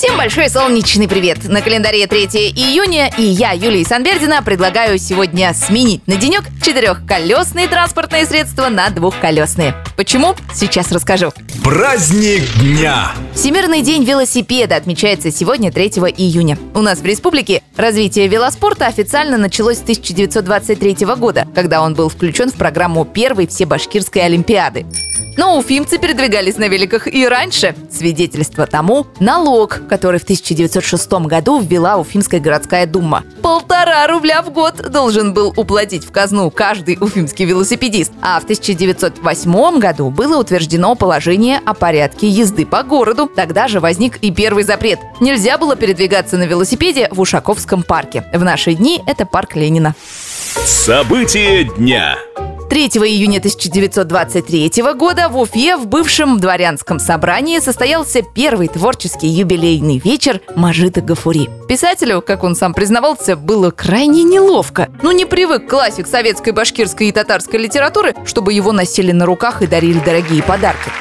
Всем большой солнечный привет! На календаре 3 июня, и я, Юлия Санбердина, предлагаю сегодня сменить на денек четырехколесные транспортные средства на двухколесные. Почему? Сейчас расскажу. Праздник дня! Всемирный день велосипеда отмечается сегодня, 3 июня. У нас в республике развитие велоспорта официально началось с 1923 года, когда он был включен в программу первой всебашкирской олимпиады. Но уфимцы передвигались на великах и раньше. Свидетельство тому – налог, который в 1906 году ввела Уфимская городская дума. Полтора рубля в год должен был уплатить в казну каждый уфимский велосипедист. А в 1908 году было утверждено положение о порядке езды по городу. Тогда же возник и первый запрет. Нельзя было передвигаться на велосипеде в Ушаковском парке. В наши дни это парк Ленина. События дня. 3 июня 1923 года в Уфе в бывшем дворянском собрании состоялся первый творческий юбилейный вечер Мажита Гафури. Писателю, как он сам признавался, было крайне неловко. Ну не привык классик советской, башкирской и татарской литературы, чтобы его носили на руках и дарили дорогие подарки.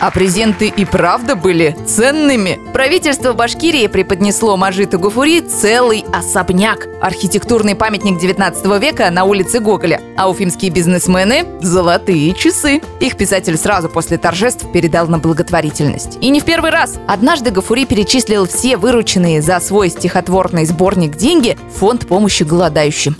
А презенты и правда были ценными. Правительство Башкирии преподнесло Мажиту Гафури целый особняк. Архитектурный памятник 19 века на улице Гоголя. А уфимские бизнесмены – золотые часы. Их писатель сразу после торжеств передал на благотворительность. И не в первый раз. Однажды Гафури перечислил все вырученные за свой стихотворный сборник деньги в фонд помощи голодающим.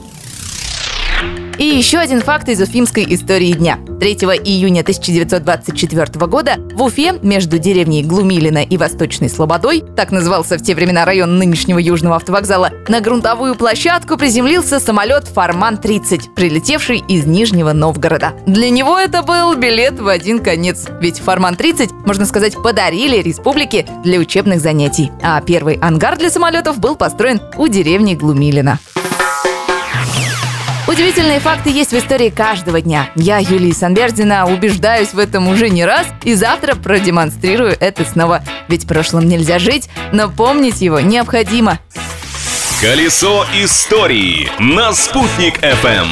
И еще один факт из уфимской истории дня. 3 июня 1924 года в Уфе между деревней Глумилина и Восточной Слободой, так назывался в те времена район нынешнего Южного автовокзала, на грунтовую площадку приземлился самолет «Форман-30», прилетевший из Нижнего Новгорода. Для него это был билет в один конец. Ведь «Форман-30», можно сказать, подарили республике для учебных занятий. А первый ангар для самолетов был построен у деревни Глумилина. Удивительные факты есть в истории каждого дня. Я, Юлия Санбердина, убеждаюсь в этом уже не раз и завтра продемонстрирую это снова. Ведь прошлым нельзя жить, но помнить его необходимо. Колесо истории на «Спутник FM.